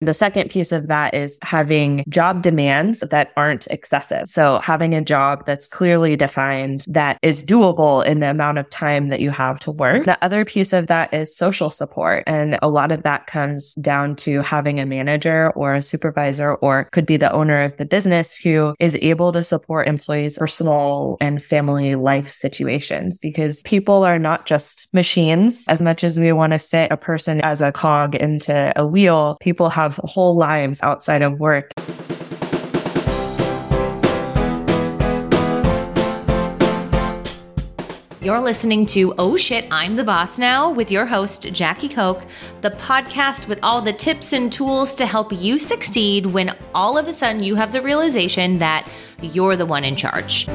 The second piece of that is having job demands that aren't excessive. So having a job that's clearly defined that is doable in the amount of time that you have to work. The other piece of that is social support. And a lot of that comes down to having a manager or a supervisor or could be the owner of the business who is able to support employees' personal and family life situations because people are not just machines as much as we want to sit a person as a cog into a wheel. People have whole lives outside of work. You're listening to Oh Shit, I'm the Boss Now with your host, Jackie Koch, the podcast with all the tips and tools to help you succeed when all of a sudden you have the realization that you're the one in charge.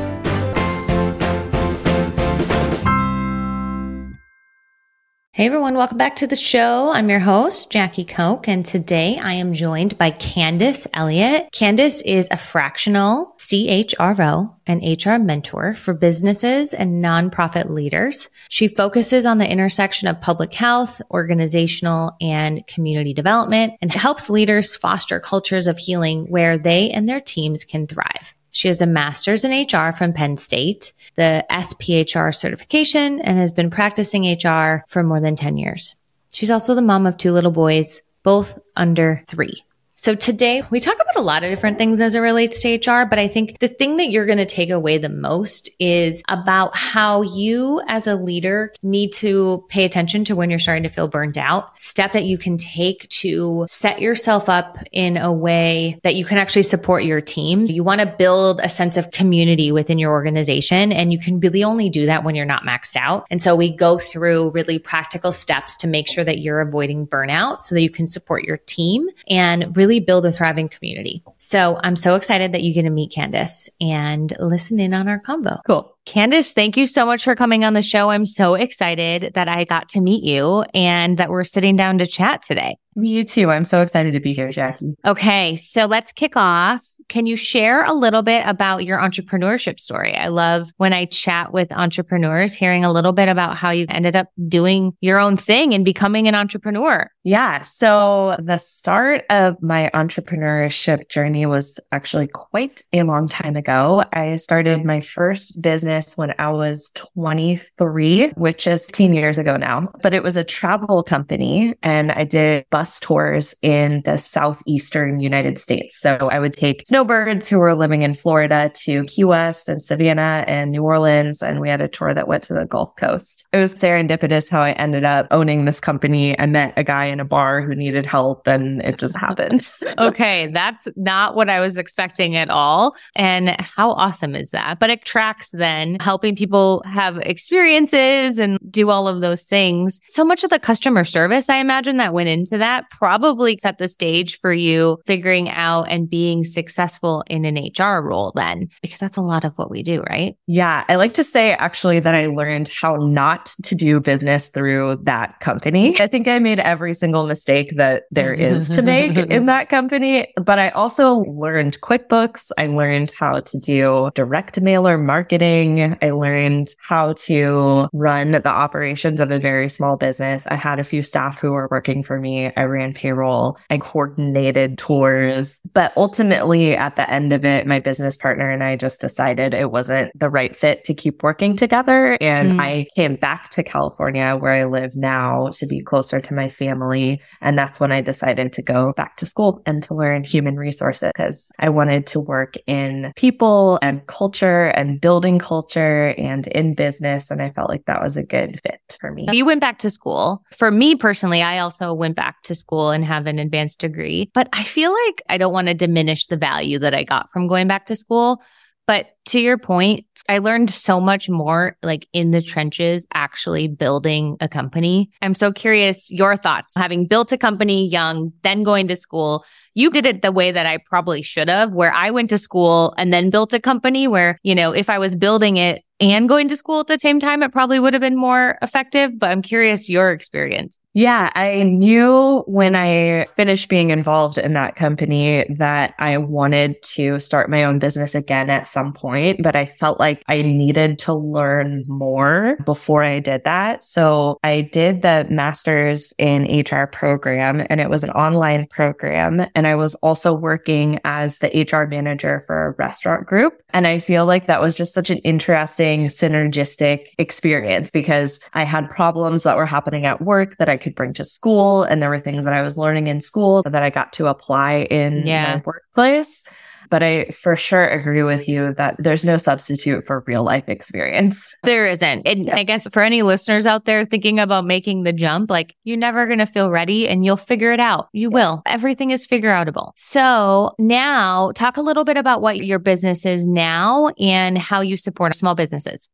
Hey everyone, welcome back to the show. I'm your host, Jackie Koch, and today I am joined by Candice Elliot. Candice is a fractional CHRO and HR mentor for businesses and nonprofit leaders. She focuses on the intersection of public health, organizational, and community development and helps leaders foster cultures of healing where they and their teams can thrive. She has a master's in HR from Penn State, the SPHR certification, and has been practicing HR for more than 10 years. She's also the mom of two little boys, both under three. So today we talk about a lot of different things as it relates to HR, but I think the thing that you're going to take away the most is about how you as a leader need to pay attention to when you're starting to feel burnt out, step that you can take to set yourself up in a way that you can actually support your team. You want to build a sense of community within your organization and you can really only do that when you're not maxed out. And so we go through really practical steps to make sure that you're avoiding burnout so that you can support your team and really build a thriving community. So I'm so excited that you get to meet Candice and listen in on our convo. Cool. Candice, thank you so much for coming on the show. I'm so excited that I got to meet you and that we're sitting down to chat today. Me too. I'm so excited to be here, Jackie. Okay. So let's kick off. Can you share a little bit about your entrepreneurship story? I love when I chat with entrepreneurs, hearing a little bit about how you ended up doing your own thing and becoming an entrepreneur. Yeah. So the start of my entrepreneurship journey was actually quite a long time ago. I started my first business business when I was 23, which is 10 years ago now, but it was a travel company and I did bus tours in the Southeastern United States. So I would take snowbirds who were living in Florida to Key West and Savannah and New Orleans. And we had a tour that went to the Gulf Coast. It was serendipitous how I ended up owning this company. I met a guy in a bar who needed help and it just happened. okay. That's not what I was expecting at all. And how awesome is that? But it tracks then helping people have experiences and do all of those things. So much of the customer service, I imagine that went into that probably set the stage for you figuring out and being successful in an HR role then, because that's a lot of what we do, right? Yeah. I like to say actually that I learned how not to do business through that company. I think I made every single mistake that there is to make in that company, but I also learned QuickBooks. I learned how to do direct mailer marketing. I learned how to run the operations of a very small business. I had a few staff who were working for me. I ran payroll. I coordinated tours. But ultimately, at the end of it, my business partner and I just decided it wasn't the right fit to keep working together. And mm. I came back to California where I live now to be closer to my family. And that's when I decided to go back to school and to learn human resources because I wanted to work in people and culture and building culture culture and in business. And I felt like that was a good fit for me. You went back to school. For me personally, I also went back to school and have an advanced degree, but I feel like I don't want to diminish the value that I got from going back to school. But to your point, I learned so much more like in the trenches, actually building a company. I'm so curious your thoughts having built a company young, then going to school. You did it the way that I probably should have, where I went to school and then built a company where, you know, if I was building it and going to school at the same time, it probably would have been more effective. But I'm curious your experience. Yeah, I knew when I finished being involved in that company that I wanted to start my own business again at some point, but I felt like I needed to learn more before I did that. So I did the master's in HR program and it was an online program. And I was also working as the HR manager for a restaurant group. And I feel like that was just such an interesting synergistic experience because I had problems that were happening at work that I could bring to school. And there were things that I was learning in school that I got to apply in yeah. my workplace. But I for sure agree with you that there's no substitute for real life experience. There isn't. And yeah. I guess for any listeners out there thinking about making the jump, like you're never going to feel ready and you'll figure it out. You yeah. will. Everything is figure outable. So now talk a little bit about what your business is now and how you support small businesses.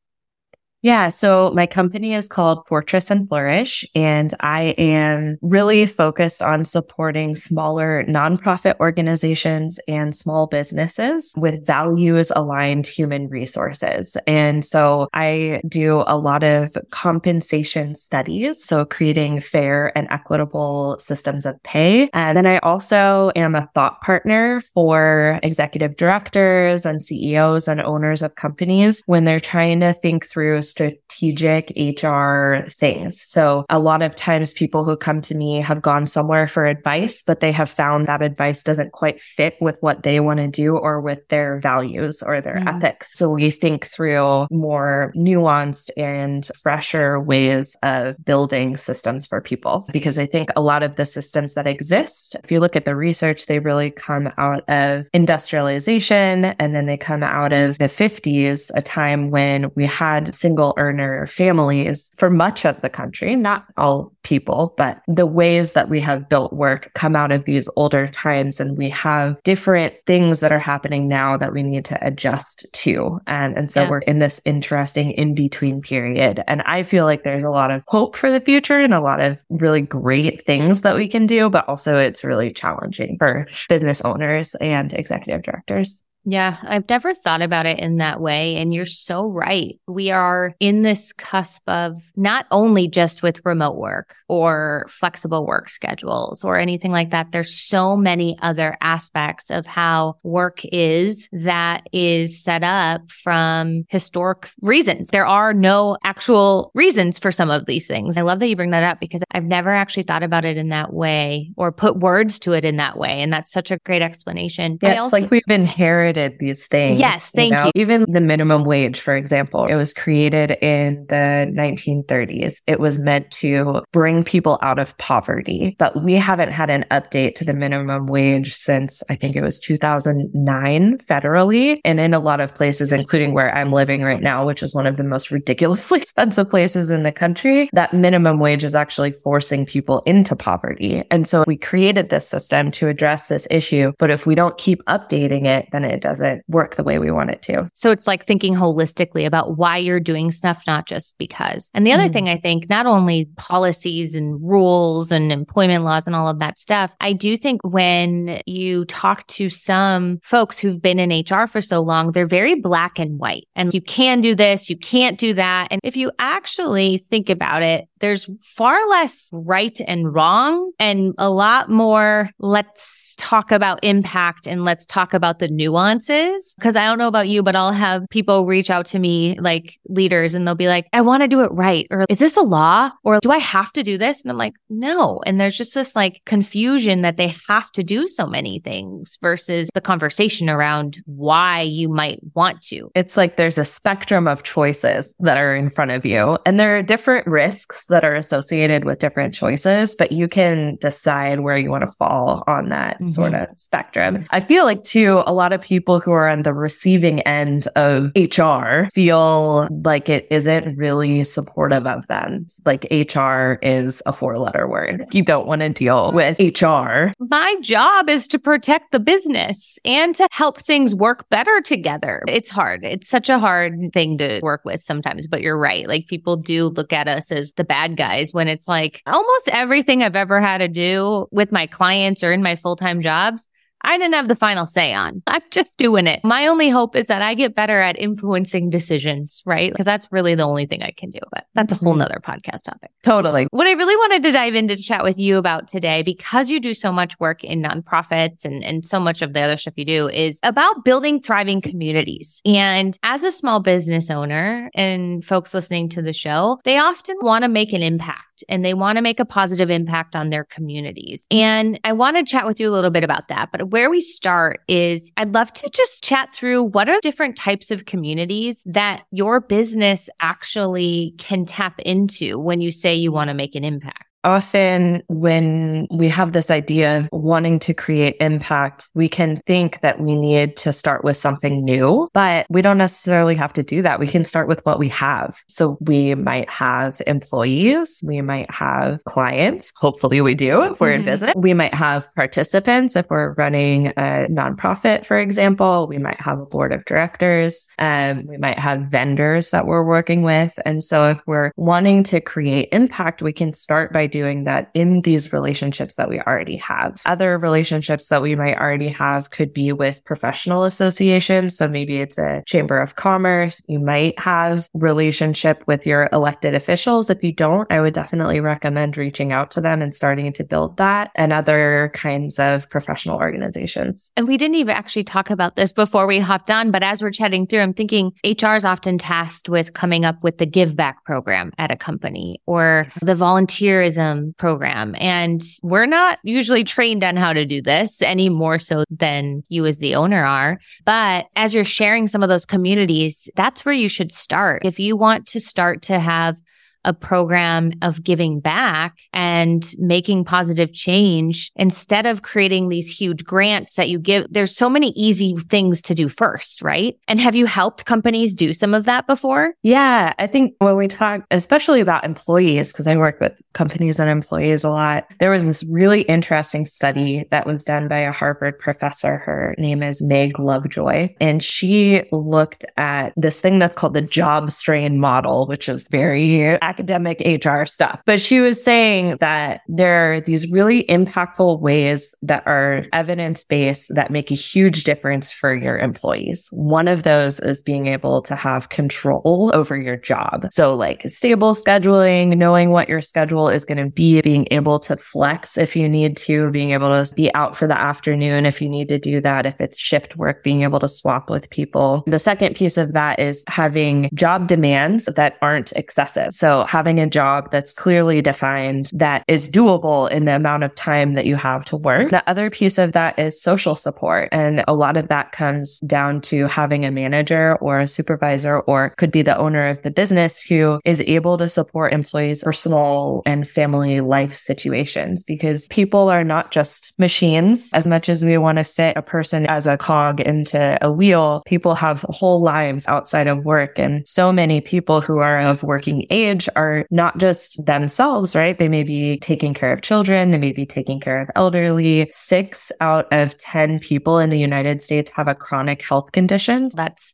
Yeah. So my company is called Fortress and Flourish, and I am really focused on supporting smaller nonprofit organizations and small businesses with values aligned human resources. And so I do a lot of compensation studies. So creating fair and equitable systems of pay. And then I also am a thought partner for executive directors and CEOs and owners of companies when they're trying to think through strategic HR things. So a lot of times people who come to me have gone somewhere for advice, but they have found that advice doesn't quite fit with what they want to do or with their values or their mm. ethics. So we think through more nuanced and fresher ways of building systems for people. Because I think a lot of the systems that exist, if you look at the research, they really come out of industrialization and then they come out of the 50s, a time when we had single earner earner families for much of the country, not all people, but the ways that we have built work come out of these older times. And we have different things that are happening now that we need to adjust to. And, and so yeah. we're in this interesting in between period. And I feel like there's a lot of hope for the future and a lot of really great things that we can do, but also it's really challenging for business owners and executive directors. Yeah, I've never thought about it in that way. And you're so right. We are in this cusp of not only just with remote work or flexible work schedules or anything like that. There's so many other aspects of how work is that is set up from historic reasons. There are no actual reasons for some of these things. I love that you bring that up because I've never actually thought about it in that way or put words to it in that way. And that's such a great explanation. Yeah, also- it's like we've inherited inherited these things. Yes, thank you, know? you. Even the minimum wage, for example, it was created in the 1930s. It was meant to bring people out of poverty, but we haven't had an update to the minimum wage since I think it was 2009 federally. And in a lot of places, including where I'm living right now, which is one of the most ridiculously expensive places in the country, that minimum wage is actually forcing people into poverty. And so we created this system to address this issue. But if we don't keep updating it, then it doesn't work the way we want it to. So it's like thinking holistically about why you're doing stuff, not just because. And the other mm thing I think, not only policies and rules and employment laws and all of that stuff, I do think when you talk to some folks who've been in HR for so long, they're very black and white and you can do this, you can't do that. And if you actually think about it, there's far less right and wrong and a lot more let's talk about impact and let's talk about the nuances. Cause I don't know about you, but I'll have people reach out to me like leaders and they'll be like, I want to do it right. Or is this a law? Or do I have to do this? And I'm like, no. And there's just this like confusion that they have to do so many things versus the conversation around why you might want to. It's like there's a spectrum of choices that are in front of you and there are different risks that are associated with different choices, but you can decide where you want to fall on that mm-hmm. Sort mm-hmm. of spectrum. I feel like too, a lot of people who are on the receiving end of HR feel like it isn't really supportive of them. Like HR is a four letter word. You don't want to deal with HR. My job is to protect the business and to help things work better together. It's hard. It's such a hard thing to work with sometimes, but you're right. Like people do look at us as the bad guys when it's like almost everything I've ever had to do with my clients or in my full time jobs I didn't have the final say on. I'm just doing it. My only hope is that I get better at influencing decisions, right? Because that's really the only thing I can do. But that's a whole mm-hmm. nother podcast topic. Totally. What I really wanted to dive into to chat with you about today, because you do so much work in nonprofits and, and so much of the other stuff you do is about building thriving communities. And as a small business owner and folks listening to the show, they often want to make an impact and they want to make a positive impact on their communities. And I want to chat with you a little bit about that. But where we start is I'd love to just chat through what are different types of communities that your business actually can tap into when you say you want to make an impact often when we have this idea of wanting to create impact, we can think that we need to start with something new, but we don't necessarily have to do that. We can start with what we have. So we might have employees. We might have clients. Hopefully we do if we're in mm-hmm. business. We might have participants if we're running a nonprofit, for example. We might have a board of directors. Um, we might have vendors that we're working with. And so if we're wanting to create impact, we can start by doing that in these relationships that we already have. Other relationships that we might already have could be with professional associations. So maybe it's a chamber of commerce. You might have relationship with your elected officials. If you don't, I would definitely recommend reaching out to them and starting to build that and other kinds of professional organizations. And we didn't even actually talk about this before we hopped on, but as we're chatting through, I'm thinking HR is often tasked with coming up with the give back program at a company or the volunteerism program. And we're not usually trained on how to do this any more so than you as the owner are. But as you're sharing some of those communities, that's where you should start. If you want to start to have a program of giving back and making positive change instead of creating these huge grants that you give. There's so many easy things to do first, right? And have you helped companies do some of that before? Yeah. I think when we talk, especially about employees, because I work with companies and employees a lot, there was this really interesting study that was done by a Harvard professor. Her name is Meg Lovejoy. And she looked at this thing that's called the job strain model, which is very academic HR stuff. But she was saying that there are these really impactful ways that are evidence based that make a huge difference for your employees. One of those is being able to have control over your job. So like stable scheduling, knowing what your schedule is going to be, being able to flex if you need to, being able to be out for the afternoon if you need to do that. If it's shift work, being able to swap with people. The second piece of that is having job demands that aren't excessive. So having a job that's clearly defined that is doable in the amount of time that you have to work. The other piece of that is social support. And a lot of that comes down to having a manager or a supervisor or could be the owner of the business who is able to support employees' personal and family life situations because people are not just machines. As much as we want to fit a person as a cog into a wheel, people have whole lives outside of work. And so many people who are of working age are not just themselves, right? They may be taking care of children. They may be taking care of elderly. Six out of 10 people in the United States have a chronic health condition. That's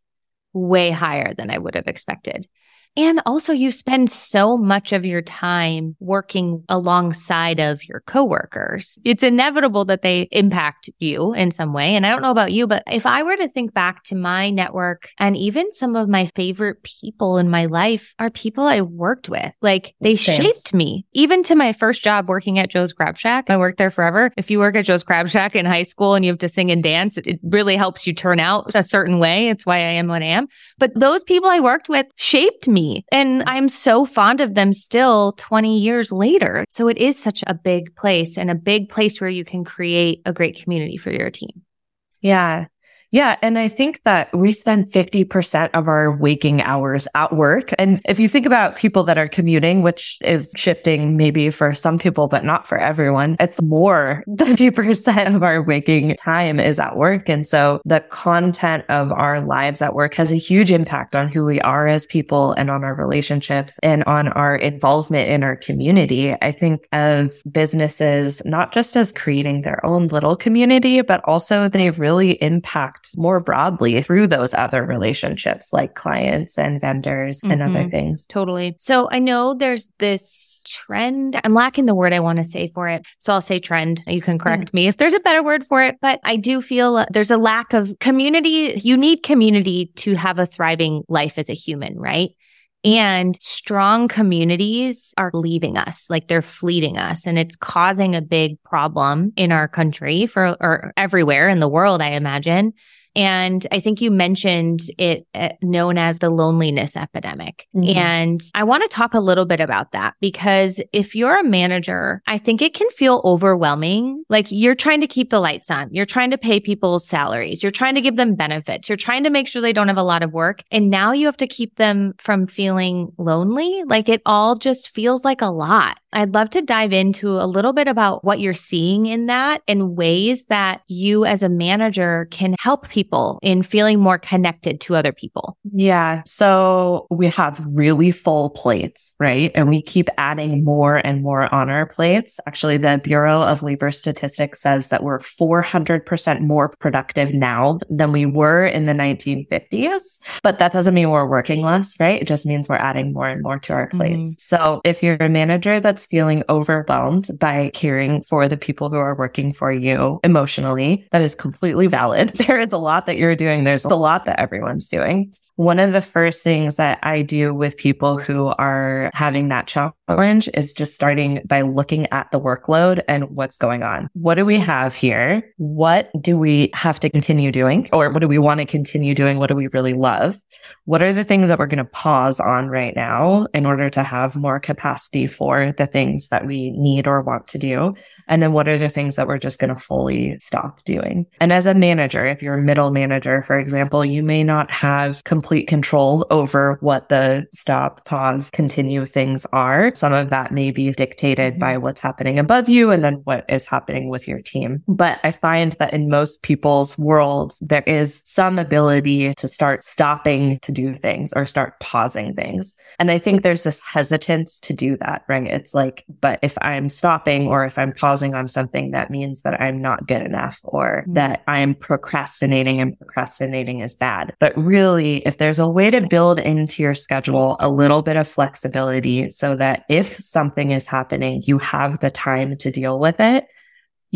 way higher than I would have expected. And also you spend so much of your time working alongside of your coworkers. It's inevitable that they impact you in some way. And I don't know about you, but if I were to think back to my network and even some of my favorite people in my life are people I worked with, like they Same. shaped me. Even to my first job working at Joe's Crab Shack, I worked there forever. If you work at Joe's Crab Shack in high school and you have to sing and dance, it really helps you turn out a certain way. It's why I am what I am. But those people I worked with shaped me and I'm so fond of them still 20 years later. So it is such a big place and a big place where you can create a great community for your team. Yeah. Yeah. And I think that we spend 50% of our waking hours at work. And if you think about people that are commuting, which is shifting maybe for some people, but not for everyone, it's more than 50% of our waking time is at work. And so the content of our lives at work has a huge impact on who we are as people and on our relationships and on our involvement in our community. I think of businesses, not just as creating their own little community, but also they really impact impact more broadly through those other relationships like clients and vendors mm-hmm. and other mm-hmm. things. Totally. So I know there's this trend. I'm lacking the word I want to say for it. So I'll say trend. You can correct mm. me if there's a better word for it, but I do feel there's a lack of community. You need community to have a thriving life as a human, right? And strong communities are leaving us, like they're fleeting us. And it's causing a big problem in our country for, or everywhere in the world, I imagine. And I think you mentioned it uh, known as the loneliness epidemic. Mm-hmm. And I want to talk a little bit about that because if you're a manager, I think it can feel overwhelming. Like you're trying to keep the lights on. You're trying to pay people's salaries. You're trying to give them benefits. You're trying to make sure they don't have a lot of work. And now you have to keep them from feeling lonely. Like it all just feels like a lot. I'd love to dive into a little bit about what you're seeing in that and ways that you as a manager can help people in feeling more connected to other people. Yeah. So we have really full plates, right? And we keep adding more and more on our plates. Actually, the Bureau of Labor Statistics says that we're 400% more productive now than we were in the 1950s. But that doesn't mean we're working less, right? It just means we're adding more and more to our plates. Mm-hmm. So if you're a manager that's that's feeling overwhelmed by caring for the people who are working for you emotionally, that is completely valid. There is a lot that you're doing. There's a lot that everyone's doing. One of the first things that I do with people who are having that challenge is just starting by looking at the workload and what's going on. What do we have here? What do we have to continue doing? Or what do we want to continue doing? What do we really love? What are the things that we're going to pause on right now in order to have more capacity for the things that we need or want to do? And then what are the things that we're just going to fully stop doing? And as a manager, if you're a middle manager, for example, you may not have complete control over what the stop, pause, continue things are. Some of that may be dictated mm-hmm. by what's happening above you and then what is happening with your team. But I find that in most people's worlds, there is some ability to start stopping to do things or start pausing things. And I think there's this hesitance to do that, right? It's like, but if I'm stopping or if I'm pausing, on something, that means that I'm not good enough or mm-hmm. that I'm procrastinating and procrastinating is bad. But really, if there's a way to build into your schedule a little bit of flexibility so that if something is happening, you have the time to deal with it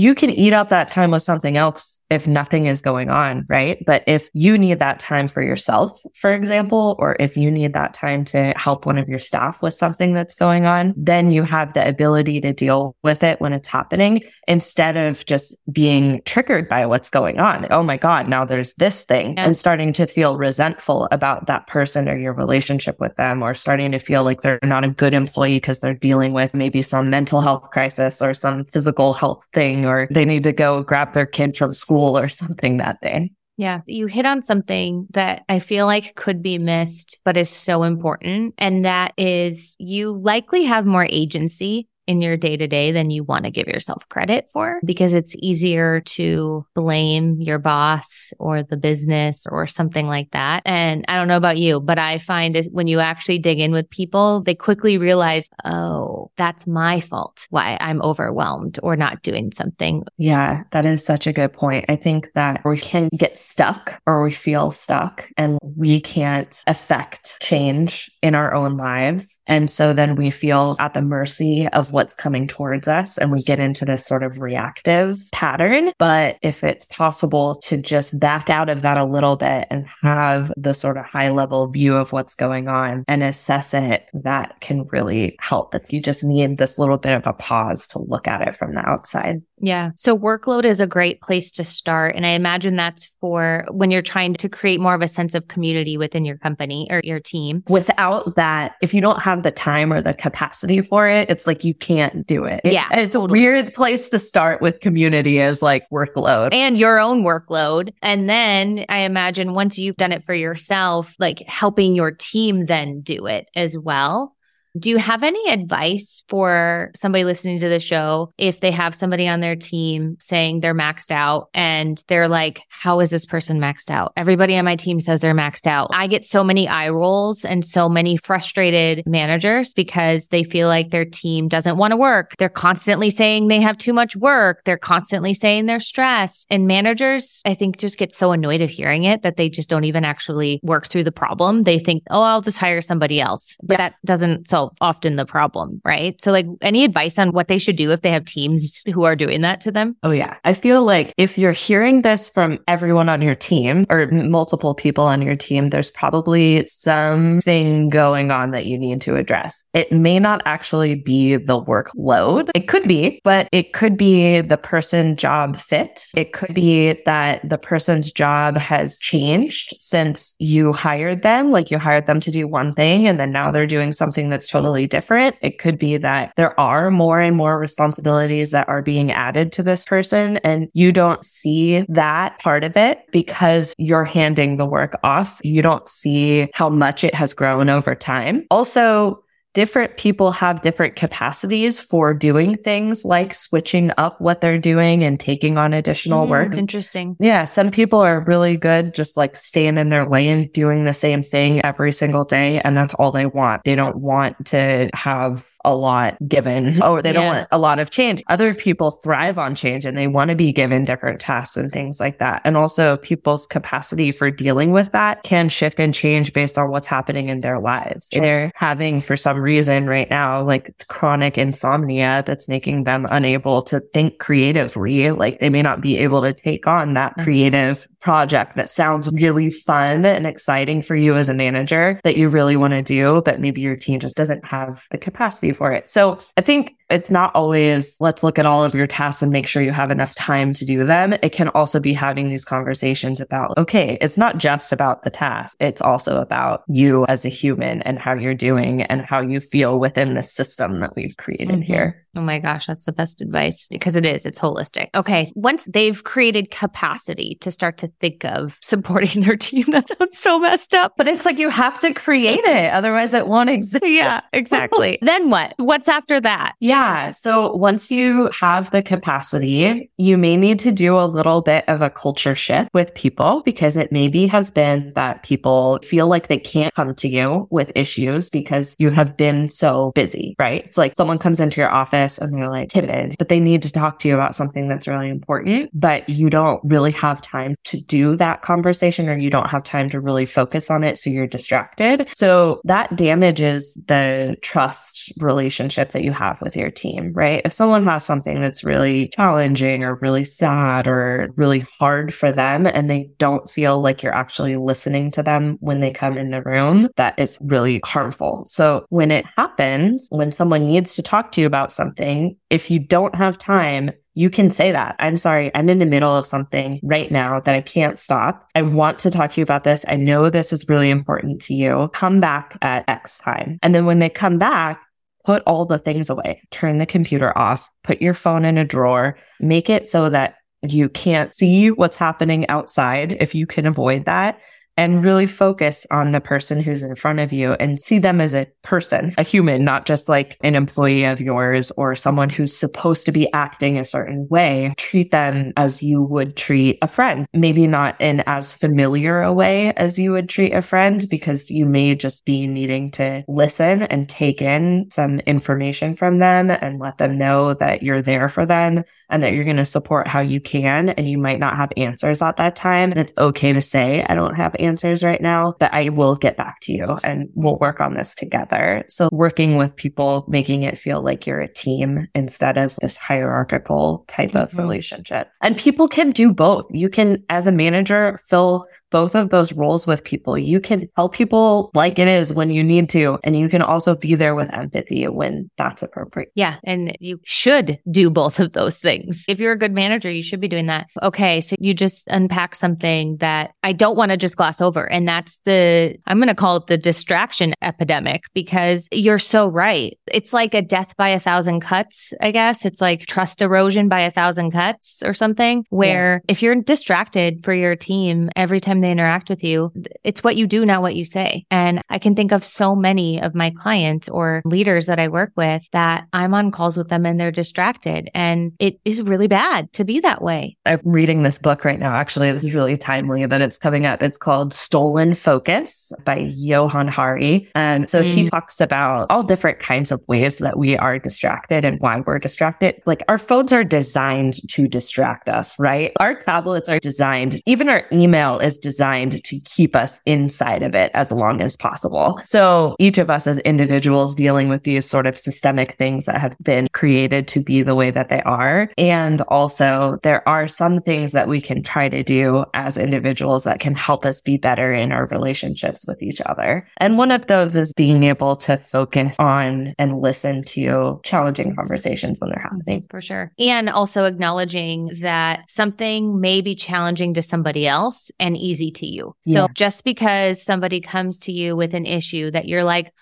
you can eat up that time with something else if nothing is going on, right? But if you need that time for yourself, for example, or if you need that time to help one of your staff with something that's going on, then you have the ability to deal with it when it's happening instead of just being triggered by what's going on. Oh my God, now there's this thing and starting to feel resentful about that person or your relationship with them, or starting to feel like they're not a good employee because they're dealing with maybe some mental health crisis or some physical health thing or they need to go grab their kid from school or something that day. Yeah, you hit on something that I feel like could be missed, but is so important. And that is you likely have more agency in your day to day than you want to give yourself credit for because it's easier to blame your boss or the business or something like that. And I don't know about you, but I find when you actually dig in with people, they quickly realize, oh, that's my fault why I'm overwhelmed or not doing something. Yeah, that is such a good point. I think that we can get stuck or we feel stuck and we can't affect change in our own lives. And so then we feel at the mercy of what's coming towards us and we get into this sort of reactive pattern. But if it's possible to just back out of that a little bit and have the sort of high level view of what's going on and assess it, that can really help. If you just need this little bit of a pause to look at it from the outside. Yeah. So workload is a great place to start. And I imagine that's for when you're trying to create more of a sense of community within your company or your team. Without that, if you don't have the time or the capacity for it, it's like you can't do it. Yeah. it's a weird place to start with community as like workload and your own workload. And then I imagine once you've done it for yourself, like helping your team then do it as well Do you have any advice for somebody listening to the show if they have somebody on their team saying they're maxed out and they're like, how is this person maxed out? Everybody on my team says they're maxed out. I get so many eye rolls and so many frustrated managers because they feel like their team doesn't want to work. They're constantly saying they have too much work. They're constantly saying they're stressed. And managers, I think, just get so annoyed of hearing it that they just don't even actually work through the problem. They think, oh, I'll just hire somebody else. But that doesn't solve often the problem, right? So, like, any advice on what they should do if they have teams who are doing that to them? Oh, yeah. I feel like if you're hearing this from everyone on your team or multiple people on your team, there's probably something going on that you need to address. It may not actually be the workload. It could be, but it could be the person job fit. It could be that the person's job has changed since you hired them. Like you hired them to do one thing and then now they're doing something that's totally different. It could be that there are more and more responsibilities that are being added to this person and you don't see that part of it because you're handing the work off. You don't see how much it has grown over time. Also, different people have different capacities for doing things like switching up what they're doing and taking on additional Mm, work. It's interesting. Yeah, some people are really good just like staying in their lane, doing the same thing every single day, and that's all they want. They don't want to have a lot given or they don't Yeah. want a lot of change. Other people thrive on change and they want to be given different tasks and things like that. And also people's capacity for dealing with that can shift and change based on what's happening in their lives. If they're having for some reason right now, like chronic insomnia that's making them unable to think creatively. Like they may not be able to take on that Mhm. creative project that sounds really fun and exciting for you as a manager that you really want to do that maybe your team just doesn't have the capacity for it. So I think it's not always let's look at all of your tasks and make sure you have enough time to do them. It can also be having these conversations about, okay, it's not just about the task. It's also about you as a human and how you're doing and how you feel within the system that we've created Mhm. here. Oh my gosh, that's the best advice because it is. It's holistic. Okay. Once they've created capacity to start to think of supporting their team, that sounds so messed up. But it's like you have to create it. Otherwise it won't exist. Yeah, exactly. then what? What's after that? Yeah. So once you have the capacity, you may need to do a little bit of a culture shift with people because it maybe has been that people feel like they can't come to you with issues because you have been so busy, right? It's like someone comes into your office and they're like timid, but they need to talk to you about something that's really important, but you don't really have time to do that conversation or you don't have time to really focus on it. So you're distracted. So that damages the trust relationship that you have with your team, right? If someone has something that's really challenging or really sad or really hard for them and they don't feel like you're actually listening to them when they come in the room, that is really harmful. So when it happens, when someone needs to talk to you about something, if you don't have time, you can say that. I'm sorry. I'm in the middle of something right now that I can't stop. I want to talk to you about this. I know this is really important to you. Come back at X time. And then when they come back, put all the things away, turn the computer off, put your phone in a drawer, make it so that you can't see what's happening outside if you can avoid that. And really focus on the person who's in front of you and see them as a person, a human, not just like an employee of yours or someone who's supposed to be acting a certain way. Treat them as you would treat a friend. Maybe not in as familiar a way as you would treat a friend because you may just be needing to listen and take in some information from them and let them know that you're there for them and that you're going to support how you can. And you might not have answers at that time. And it's okay to say, I don't have answers right now, but I will get back to you and we'll work on this together. So working with people, making it feel like you're a team instead of this hierarchical type of Mhm. relationship. And people can do both. You can, as a manager, fill both of those roles with people. You can tell people like it is when you need to, and you can also be there with empathy when that's appropriate. Yeah. And you should do both of those things. If you're a good manager, you should be doing that. Okay. So you just unpack something that I don't want to just gloss over. And that's the, I'm going to call it the distraction epidemic because you're so right. It's like a death by a thousand cuts, I guess. It's like trust erosion by a thousand cuts or something where if you're distracted for your team every time time they interact with you, it's what you do, not what you say. And I can think of so many of my clients or leaders that I work with that I'm on calls with them and they're distracted. And it is really bad to be that way. I'm reading this book right now. Actually, this is really timely that it's coming up. It's called Stolen Focus by Johann Hari. And so mm. he talks about all different kinds of ways that we are distracted and why we're distracted. Like our phones are designed to distract us, right? Our tablets are designed, even our email is designed to keep us inside of it as long as possible. So each of us as individuals dealing with these sort of systemic things that have been created to be the way that they are. And also there are some things that we can try to do as individuals that can help us be better in our relationships with each other. And one of those is being able to focus on and listen to challenging conversations when they're happening. For sure. And also acknowledging that something may be challenging to somebody else and easy to you. So yeah. just because somebody comes to you with an issue that you're like,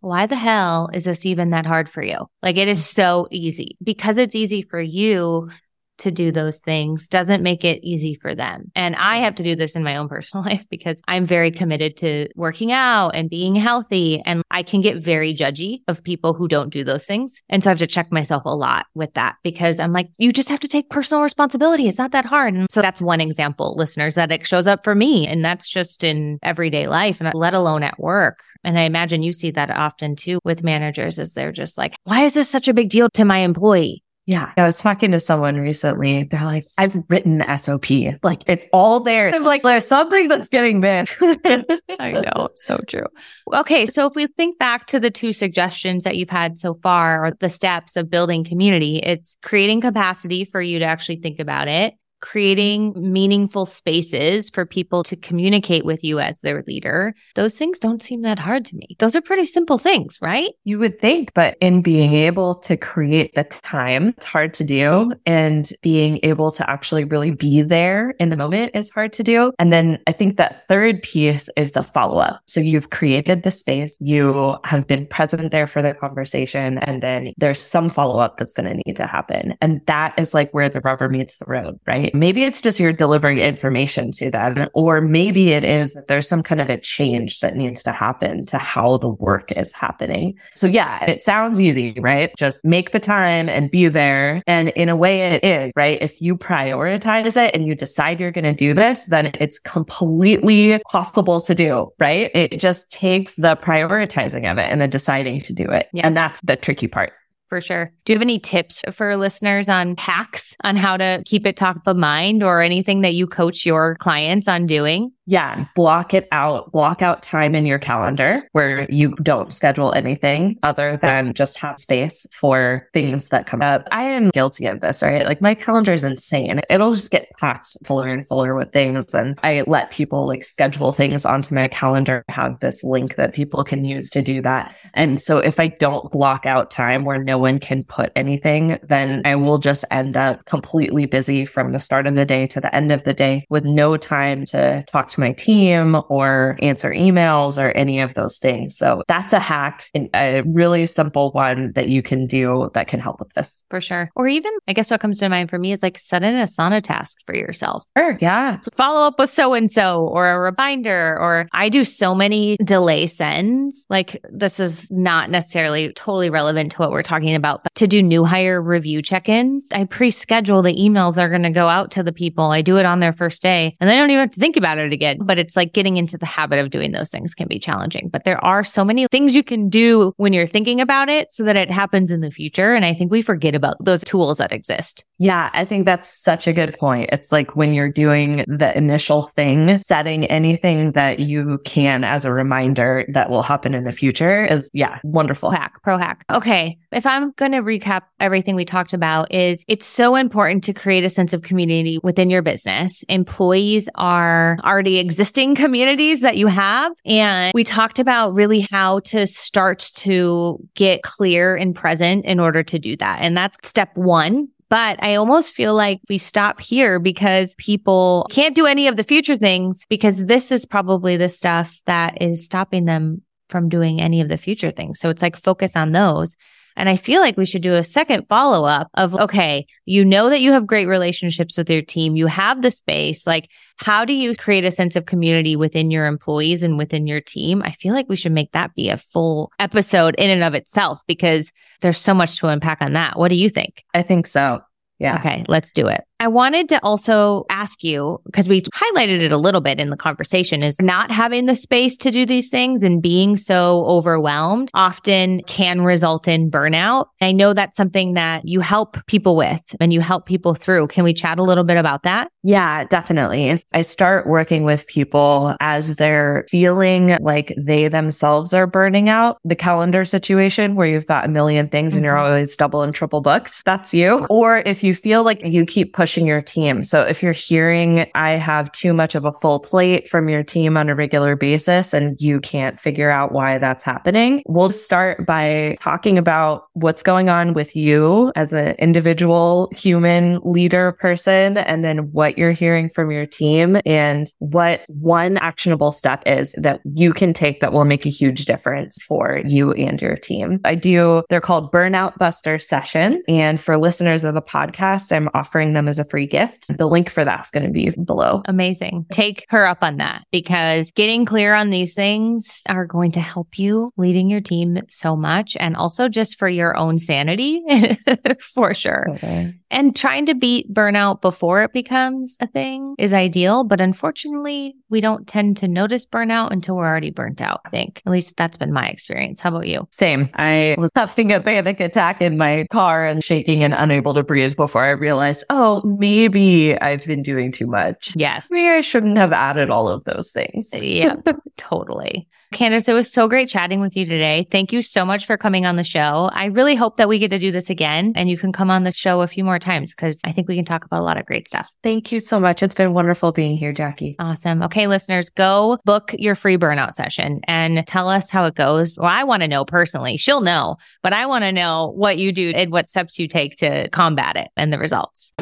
why the hell is this even that hard for you? Like it is mm. so easy because it's easy for you to do those things doesn't make it easy for them. And I mm-hmm. have to do this in my own personal life because I'm very committed to working out and being healthy. And I can get very judgy of people who don't do those things. And so I have to check myself a lot with that because I'm like, you just have to take personal responsibility. It's not that hard. And so that's one example, listeners, that it shows up for me. And that's just in everyday life, and let alone at work. And I imagine you see that often too with managers as they're just like, why is this such a big deal to my employee? Yeah. I was talking to someone recently. They're like, I've written SOP. Like it's all there. I'm like, there's something that's getting missed. I know. So true. Okay. So if we think back to the two suggestions that you've had so far or the steps of building community, it's creating capacity for you to actually think about it creating meaningful spaces for people to communicate with you as their leader, those things don't seem that hard to me. Those are pretty simple things, right? You would think, but in being able to create the time, it's hard to do. And being able to actually really be there in the moment is hard to do. And then I think that third piece is the follow up. So you've created the space, you have been present there for the conversation, and then there's some follow up that's going to need to happen. And that is like where the rubber meets the road, right? Maybe it's just you're delivering information to them, or maybe it is that there's some kind of a change that needs to happen to how the work is happening. So yeah, it sounds easy, right? Just make the time and be there. And in a way it is, right? If you prioritize it and you decide you're going to do this, then it's completely possible to do, right? It just takes the prioritizing of it and the deciding to do it. Yeah. And that's the tricky part for sure. Do you have any tips for listeners on hacks on how to keep it top of mind or anything that you coach your clients on doing? Yeah, block it out. Block out time in your calendar where you don't schedule anything other than just have space for things that come up. I am guilty of this, right? Like my calendar is insane. It'll just get packed fuller and fuller with things. And I let people like schedule things onto my calendar, have this link that people can use to do that. And so if I don't block out time where no one can put anything, then I will just end up completely busy from the start of the day to the end of the day with no time to talk to to my team or answer emails or any of those things. So that's a hack, a really simple one that you can do that can help with this. For sure. Or even, I guess what comes to mind for me is like set an Asana task for yourself. Sure. Yeah. Follow up with so and so or a reminder. Or I do so many delay sends. Like this is not necessarily totally relevant to what we're talking about, but to do new hire review check ins, I pre schedule the emails that are going to go out to the people. I do it on their first day and they don't even have to think about it again but it's like getting into the habit of doing those things can be challenging. But there are so many things you can do when you're thinking about it so that it happens in the future. And I think we forget about those tools that exist. Yeah, I think that's such a good point. It's like when you're doing the initial thing, setting anything that you can as a reminder that will happen in the future is, yeah, wonderful hack, pro hack. Okay. If I'm going to recap everything we talked about is it's so important to create a sense of community within your business. Employees are already existing communities that you have. And we talked about really how to start to get clear and present in order to do that. And that's step one. But I almost feel like we stop here because people can't do any of the future things because this is probably the stuff that is stopping them from doing any of the future things. So it's like focus on those. And I feel like we should do a second follow up of, okay, you know that you have great relationships with your team. You have the space. Like, how do you create a sense of community within your employees and within your team? I feel like we should make that be a full episode in and of itself because there's so much to unpack on that. What do you think? I think so. Yeah. Okay, let's do it. I wanted to also ask you because we highlighted it a little bit in the conversation is not having the space to do these things and being so overwhelmed often can result in burnout. I know that's something that you help people with and you help people through. Can we chat a little bit about that? Yeah, definitely. I start working with people as they're feeling like they themselves are burning out. The calendar situation where you've got a million things mm-hmm. and you're mm-hmm. always double and triple booked, that's you. Or if you feel like you keep pushing pushing your team. So if you're hearing I have too much of a full plate from your team on a regular basis and you can't figure out why that's happening, we'll start by talking about what's going on with you as an individual human leader person and then what you're hearing from your team and what one actionable step is that you can take that will make a huge difference for you and your team. I do, they're called burnout buster session. And for listeners of the podcast, I'm offering them as as a free gift. The link for that's going to be below. Amazing. Take her up on that because getting clear on these things are going to help you leading your team so much and also just for your own sanity for sure. Okay. And trying to beat burnout before it becomes a thing is ideal. But unfortunately, we don't tend to notice burnout until we're already burnt out, I think. At least that's been my experience. How about you? Same. I was having a panic attack in my car and shaking and unable to breathe before I realized, oh, maybe I've been doing too much. Yes. Maybe I shouldn't have added all of those things. Uh, yeah, totally. Candice, it was so great chatting with you today. Thank you so much for coming on the show. I really hope that we get to do this again and you can come on the show a few more times because I think we can talk about a lot of great stuff. Thank you so much. It's been wonderful being here, Jackie. Awesome. Okay, listeners, go book your free burnout session and tell us how it goes. Well, I want to know personally. She'll know, but I want to know what you do and what steps you take to combat it and the results.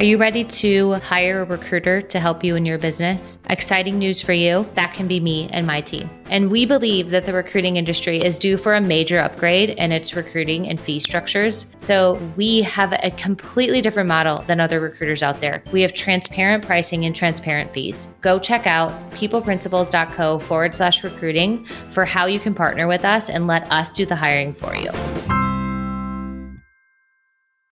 Are you ready to hire a recruiter to help you in your business? Exciting news for you. That can be me and my team. And we believe that the recruiting industry is due for a major upgrade in its recruiting and fee structures. So we have a completely different model than other recruiters out there. We have transparent pricing and transparent fees. Go check out peopleprinciples.co forward slash recruiting for how you can partner with us and let us do the hiring for you.